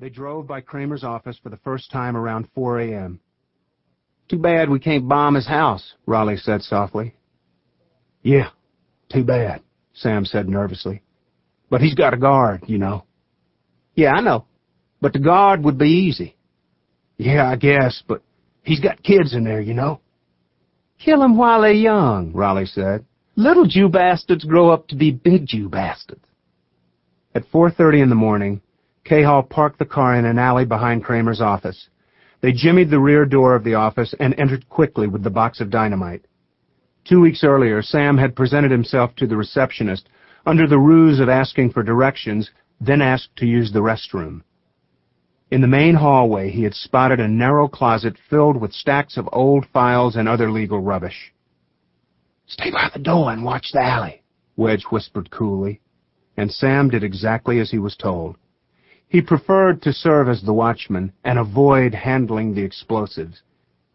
They drove by Kramer's office for the first time around 4 a.m. Too bad we can't bomb his house, Rollie said softly. Yeah, too bad, Sam said nervously. But he's got a guard, you know. Yeah, I know. But the guard would be easy. Yeah, I guess, but he's got kids in there, you know. Kill 'em while they're young, Rollie said. Little Jew bastards grow up to be big Jew bastards. At 4.30 in the morning, Cayhall parked the car in an alley behind Kramer's office. They jimmied the rear door of the office and entered quickly with the box of dynamite. Two weeks earlier, Sam had presented himself to the receptionist under the ruse of asking for directions, then asked to use the restroom. In the main hallway, he had spotted a narrow closet filled with stacks of old files and other legal rubbish. Stay by the door and watch the alley, Wedge whispered coolly, and Sam did exactly as he was told. He preferred to serve as the watchman and avoid handling the explosives,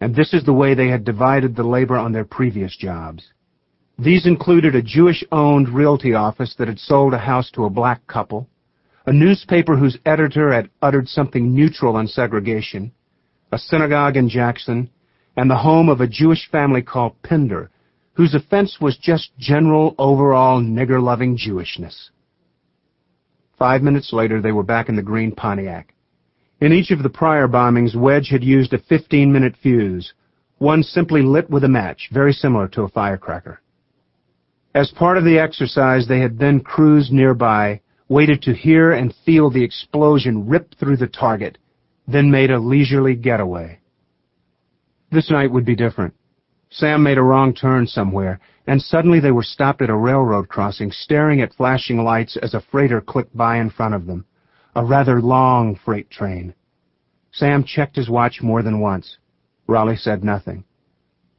and this is the way they had divided the labor on their previous jobs. These included a Jewish-owned realty office that had sold a house to a black couple, a newspaper whose editor had uttered something neutral on segregation, a synagogue in Jackson, and the home of a Jewish family called Pinder, whose offense was just general overall nigger-loving Jewishness. Five minutes later, they were back in the green Pontiac. In each of the prior bombings, Wedge had used a 15-minute fuse, one simply lit with a match, very similar to a firecracker. As part of the exercise, they had then cruised nearby, waited to hear and feel the explosion rip through the target, then made a leisurely getaway. This night would be different. Sam made a wrong turn somewhere, and suddenly they were stopped at a railroad crossing, staring at flashing lights as a freighter clicked by in front of them. A rather long freight train. Sam checked his watch more than once. Rollie said nothing.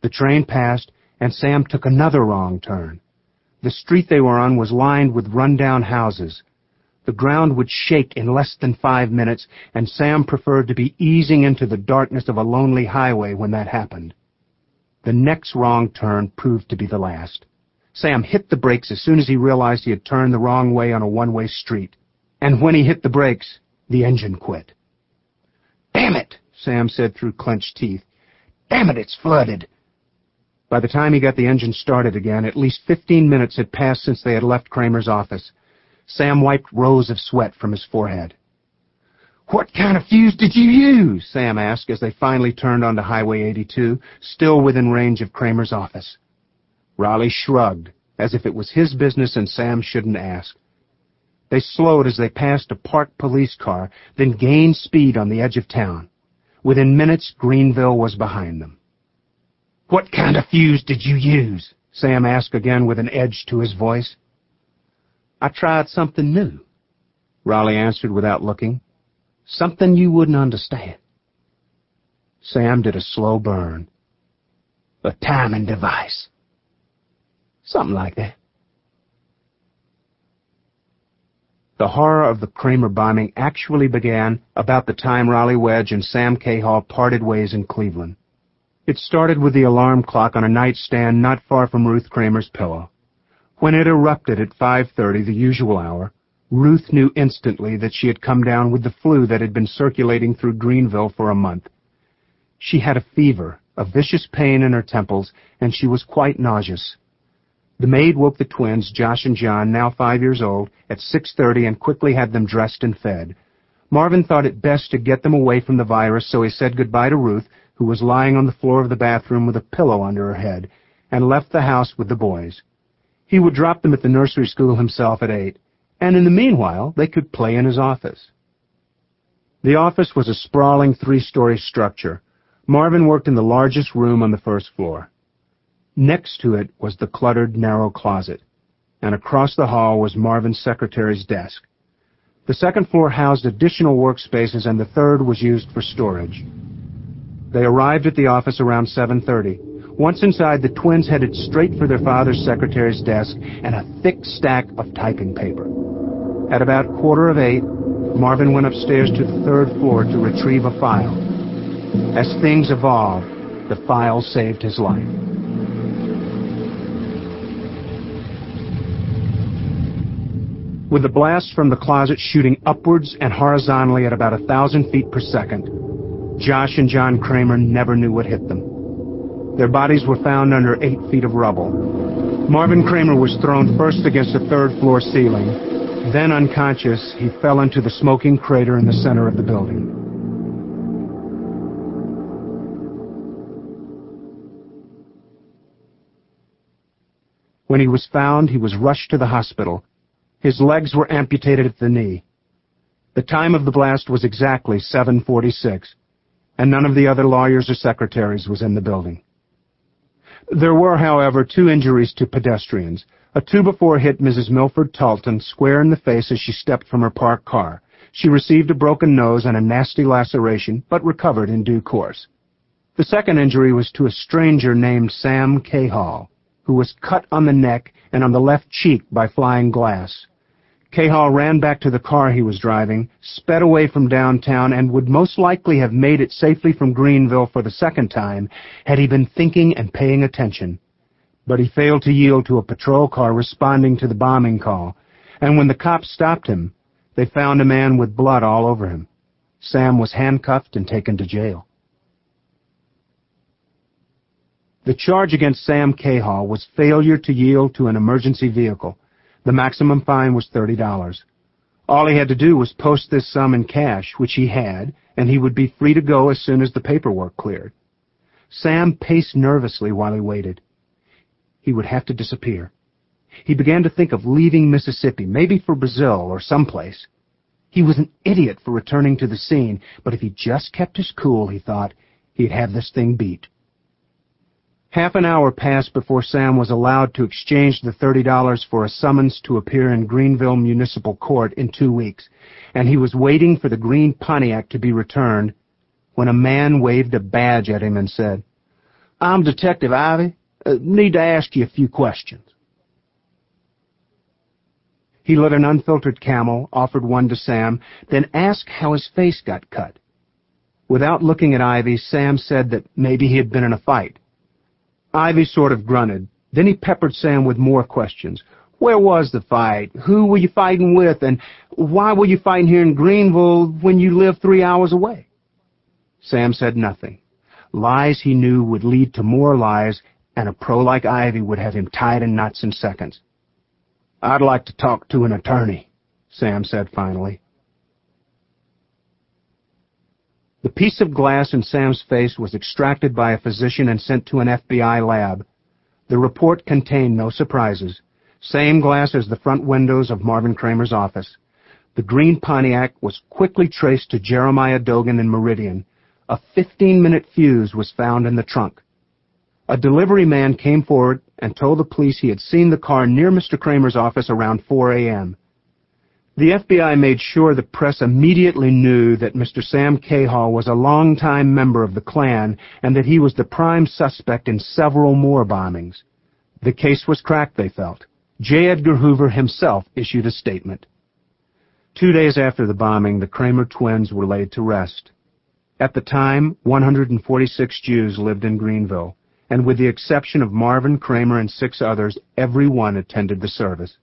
The train passed, and Sam took another wrong turn. The street they were on was lined with run-down houses. The ground would shake in less than five minutes, and Sam preferred to be easing into the darkness of a lonely highway when that happened. The next wrong turn proved to be the last. Sam hit the brakes as soon as he realized he had turned the wrong way on a one-way street. And when he hit the brakes, the engine quit. Damn it, Sam said through clenched teeth. Damn it, it's flooded. By the time he got the engine started again, at least fifteen minutes had passed since they had left Kramer's office. Sam wiped rows of sweat from his forehead. What kind of fuse did you use? Sam asked as they finally turned onto Highway 82, still within range of Kramer's office. Rollie shrugged, as if it was his business and Sam shouldn't ask. They slowed as they passed a parked police car, then gained speed on the edge of town. Within minutes, Greenville was behind them. What kind of fuse did you use? Sam asked again with an edge to his voice. I tried something new, Rollie answered without looking. Something you wouldn't understand. Sam did a slow burn. A timing device. Something like that. The horror of the Kramer bombing actually began about the time Rollie Wedge and Sam Cayhall parted ways in Cleveland. It started with the alarm clock on a nightstand not far from Ruth Kramer's pillow. When it erupted at 5.30, the usual hour, Ruth knew instantly that she had come down with the flu that had been circulating through Greenville for a month. She had a fever, a vicious pain in her temples, and she was quite nauseous. The maid woke the twins, Josh and John, now five years old, at 6.30 and quickly had them dressed and fed. Marvin thought it best to get them away from the virus, so he said goodbye to Ruth, who was lying on the floor of the bathroom with a pillow under her head, and left the house with the boys. He would drop them at the nursery school himself at 8 and in the meanwhile they could play in his office. The office was a sprawling three-story structure. Marvin worked in the largest room on the first floor. Next to it was the cluttered, narrow closet, and across the hall was Marvin's secretary's desk. The second floor housed additional workspaces, and the third was used for storage. They arrived at the office around 7.30. Once inside, the twins headed straight for their father's secretary's desk and a thick stack of typing paper. At about quarter of eight, Marvin went upstairs to the third floor to retrieve a file. As things evolved, the file saved his life. with the blast from the closet shooting upwards and horizontally at about a thousand feet per second. Josh and John Kramer never knew what hit them. Their bodies were found under eight feet of rubble. Marvin Kramer was thrown first against the third floor ceiling. Then unconscious, he fell into the smoking crater in the center of the building. When he was found, he was rushed to the hospital. His legs were amputated at the knee. The time of the blast was exactly 746, and none of the other lawyers or secretaries was in the building. There were, however, two injuries to pedestrians. A two-before hit Mrs. Milford Talton square in the face as she stepped from her parked car. She received a broken nose and a nasty laceration, but recovered in due course. The second injury was to a stranger named Sam Cayhall, who was cut on the neck and on the left cheek by flying glass. Cayhall ran back to the car he was driving, sped away from downtown, and would most likely have made it safely from Greenville for the second time had he been thinking and paying attention. But he failed to yield to a patrol car responding to the bombing call, and when the cops stopped him, they found a man with blood all over him. Sam was handcuffed and taken to jail. The charge against Sam Cayhall was failure to yield to an emergency vehicle. The maximum fine was $30. All he had to do was post this sum in cash, which he had, and he would be free to go as soon as the paperwork cleared. Sam paced nervously while he waited. He would have to disappear. He began to think of leaving Mississippi, maybe for Brazil or someplace. He was an idiot for returning to the scene, but if he just kept his cool, he thought, he'd have this thing beat. Half an hour passed before Sam was allowed to exchange the $30 for a summons to appear in Greenville Municipal Court in two weeks, and he was waiting for the green Pontiac to be returned when a man waved a badge at him and said, I'm Detective Ivy. Uh, need to ask you a few questions. He lit an unfiltered camel, offered one to Sam, then asked how his face got cut. Without looking at Ivy, Sam said that maybe he had been in a fight. Ivy sort of grunted. Then he peppered Sam with more questions. Where was the fight? Who were you fighting with? And why were you fighting here in Greenville when you live three hours away? Sam said nothing. Lies he knew would lead to more lies, and a pro like Ivy would have him tied in knots in seconds. I'd like to talk to an attorney, Sam said finally. The piece of glass in Sam's face was extracted by a physician and sent to an FBI lab. The report contained no surprises. Same glass as the front windows of Marvin Kramer's office. The green Pontiac was quickly traced to Jeremiah Dogan in Meridian. A 15-minute fuse was found in the trunk. A delivery man came forward and told the police he had seen the car near Mr. Kramer's office around 4 a.m. The FBI made sure the press immediately knew that Mr. Sam Cayhall was a longtime member of the Klan and that he was the prime suspect in several more bombings. The case was cracked, they felt. J. Edgar Hoover himself issued a statement. Two days after the bombing, the Kramer twins were laid to rest. At the time, 146 Jews lived in Greenville, and with the exception of Marvin Kramer and six others, everyone attended the service.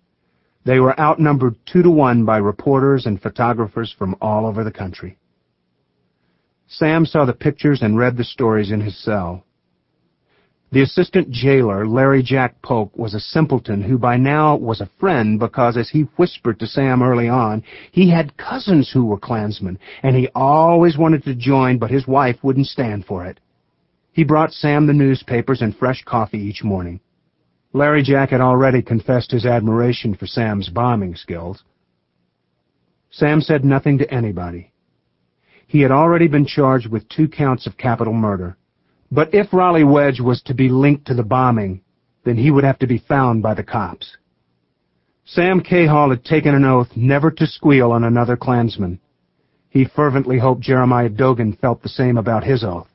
They were outnumbered two to one by reporters and photographers from all over the country. Sam saw the pictures and read the stories in his cell. The assistant jailer, Larry Jack Polk, was a simpleton who by now was a friend because, as he whispered to Sam early on, he had cousins who were Klansmen, and he always wanted to join, but his wife wouldn't stand for it. He brought Sam the newspapers and fresh coffee each morning. Larry Jack had already confessed his admiration for Sam's bombing skills. Sam said nothing to anybody. He had already been charged with two counts of capital murder. But if Rollie Wedge was to be linked to the bombing, then he would have to be found by the cops. Sam Cayhall had taken an oath never to squeal on another Klansman. He fervently hoped Jeremiah Dogan felt the same about his oath.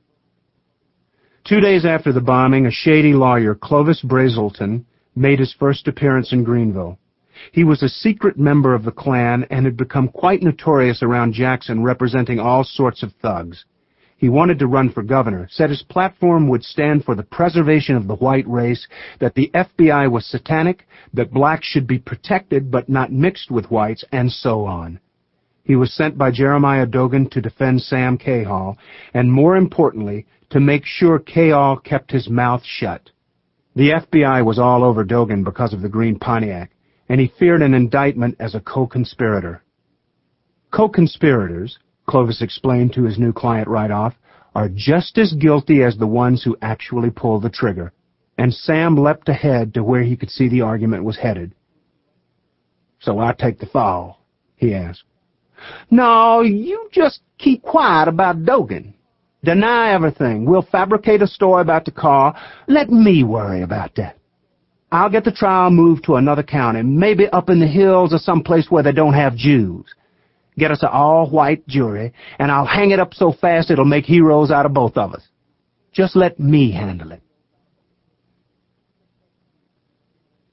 Two days after the bombing, a shady lawyer, Clovis Brazelton, made his first appearance in Greenville. He was a secret member of the Klan and had become quite notorious around Jackson representing all sorts of thugs. He wanted to run for governor, said his platform would stand for the preservation of the white race, that the FBI was satanic, that blacks should be protected but not mixed with whites, and so on. He was sent by Jeremiah Dogan to defend Sam Cayhall, and more importantly, to make sure Cayhall kept his mouth shut. The FBI was all over Dogan because of the green Pontiac, and he feared an indictment as a co-conspirator. Co-conspirators, Clovis explained to his new client right off, are just as guilty as the ones who actually pull the trigger. And Sam leapt ahead to where he could see the argument was headed. So I take the fall, he asked. No, you just keep quiet about Dogan. Deny everything. We'll fabricate a story about the car. Let me worry about that. I'll get the trial moved to another county, maybe up in the hills or someplace where they don't have Jews get us an all-white jury, and I'll hang it up so fast it'll make heroes out of both of us. Just let me handle it.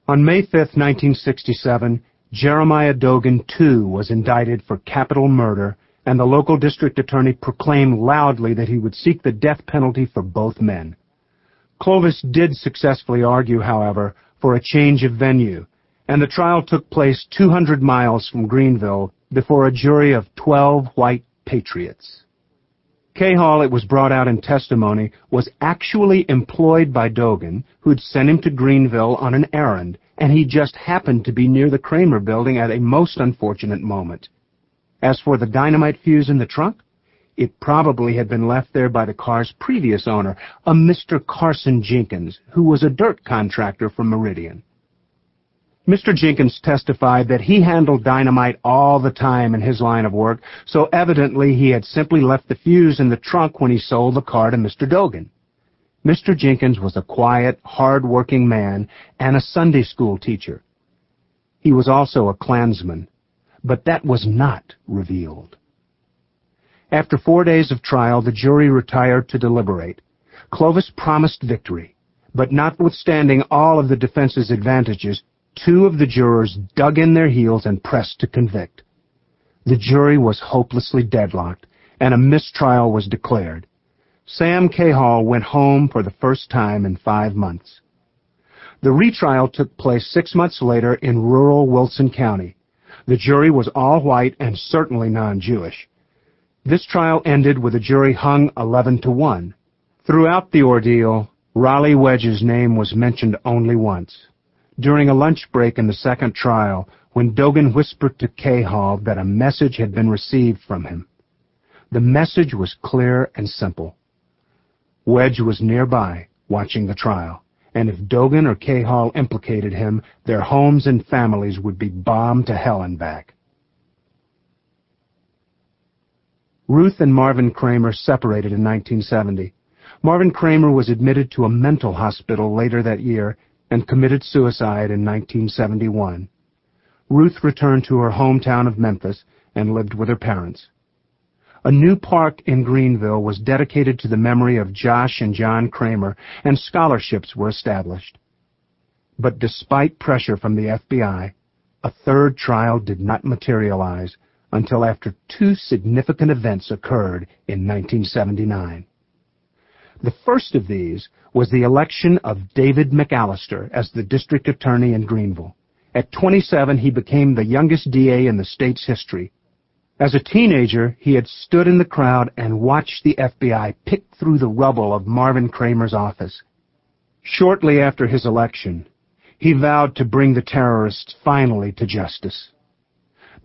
On May 5, 1967, Jeremiah Dogan, too, was indicted for capital murder, and the local district attorney proclaimed loudly that he would seek the death penalty for both men. Clovis did successfully argue, however, for a change of venue, and the trial took place 200 miles from Greenville before a jury of 12 white patriots. Cayhall, it was brought out in testimony, was actually employed by Dogan, who'd sent him to Greenville on an errand, and he just happened to be near the Kramer building at a most unfortunate moment. As for the dynamite fuse in the trunk, it probably had been left there by the car's previous owner, a Mr. Carson Jenkins, who was a dirt contractor from Meridian. Mr. Jenkins testified that he handled dynamite all the time in his line of work, so evidently he had simply left the fuse in the trunk when he sold the car to Mr. Dogan. Mr. Jenkins was a quiet, hard-working man and a Sunday school teacher. He was also a Klansman, but that was not revealed. After four days of trial, the jury retired to deliberate. Clovis promised victory, but notwithstanding all of the defense's advantages, two of the jurors dug in their heels and pressed to convict. The jury was hopelessly deadlocked, and a mistrial was declared. Sam Cayhall went home for the first time in five months. The retrial took place six months later in rural Wilson County. The jury was all white and certainly non-Jewish. This trial ended with a jury hung 11 to 1. Throughout the ordeal, Rollie Wedge's name was mentioned only once during a lunch break in the second trial when Dogan whispered to Cayhall that a message had been received from him. The message was clear and simple. Wedge was nearby, watching the trial, and if Dogan or Cayhall implicated him, their homes and families would be bombed to hell and back. Ruth and Marvin Kramer separated in 1970. Marvin Kramer was admitted to a mental hospital later that year and committed suicide in 1971. Ruth returned to her hometown of Memphis and lived with her parents. A new park in Greenville was dedicated to the memory of Josh and John Kramer, and scholarships were established. But despite pressure from the FBI, a third trial did not materialize until after two significant events occurred in 1979. The first of these was the election of David McAllister as the district attorney in Greenville. At 27, he became the youngest DA in the state's history. As a teenager, he had stood in the crowd and watched the FBI pick through the rubble of Marvin Kramer's office. Shortly after his election, he vowed to bring the terrorists finally to justice.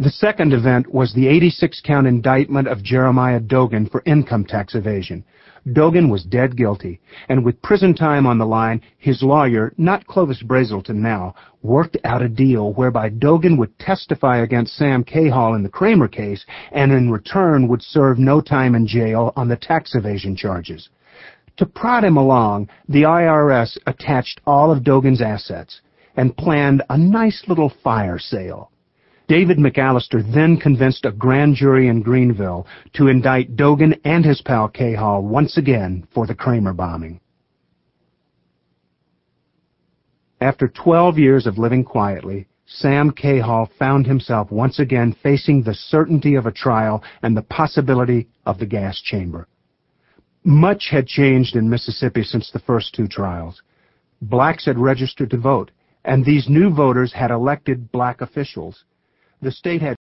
The second event was the 86-count indictment of Jeremiah Dogan for income tax evasion. Dogan was dead guilty, and with prison time on the line, his lawyer, not Clovis Brazelton now, worked out a deal whereby Dogan would testify against Sam Cayhall in the Kramer case, and in return would serve no time in jail on the tax evasion charges. To prod him along, the IRS attached all of Dogan's assets and planned a nice little fire sale. David McAllister then convinced a grand jury in Greenville to indict Dogan and his pal Cayhall once again for the Kramer bombing. After 12 years of living quietly, Sam Cayhall found himself once again facing the certainty of a trial and the possibility of the gas chamber. Much had changed in Mississippi since the first two trials. Blacks had registered to vote, and these new voters had elected black officials. The state had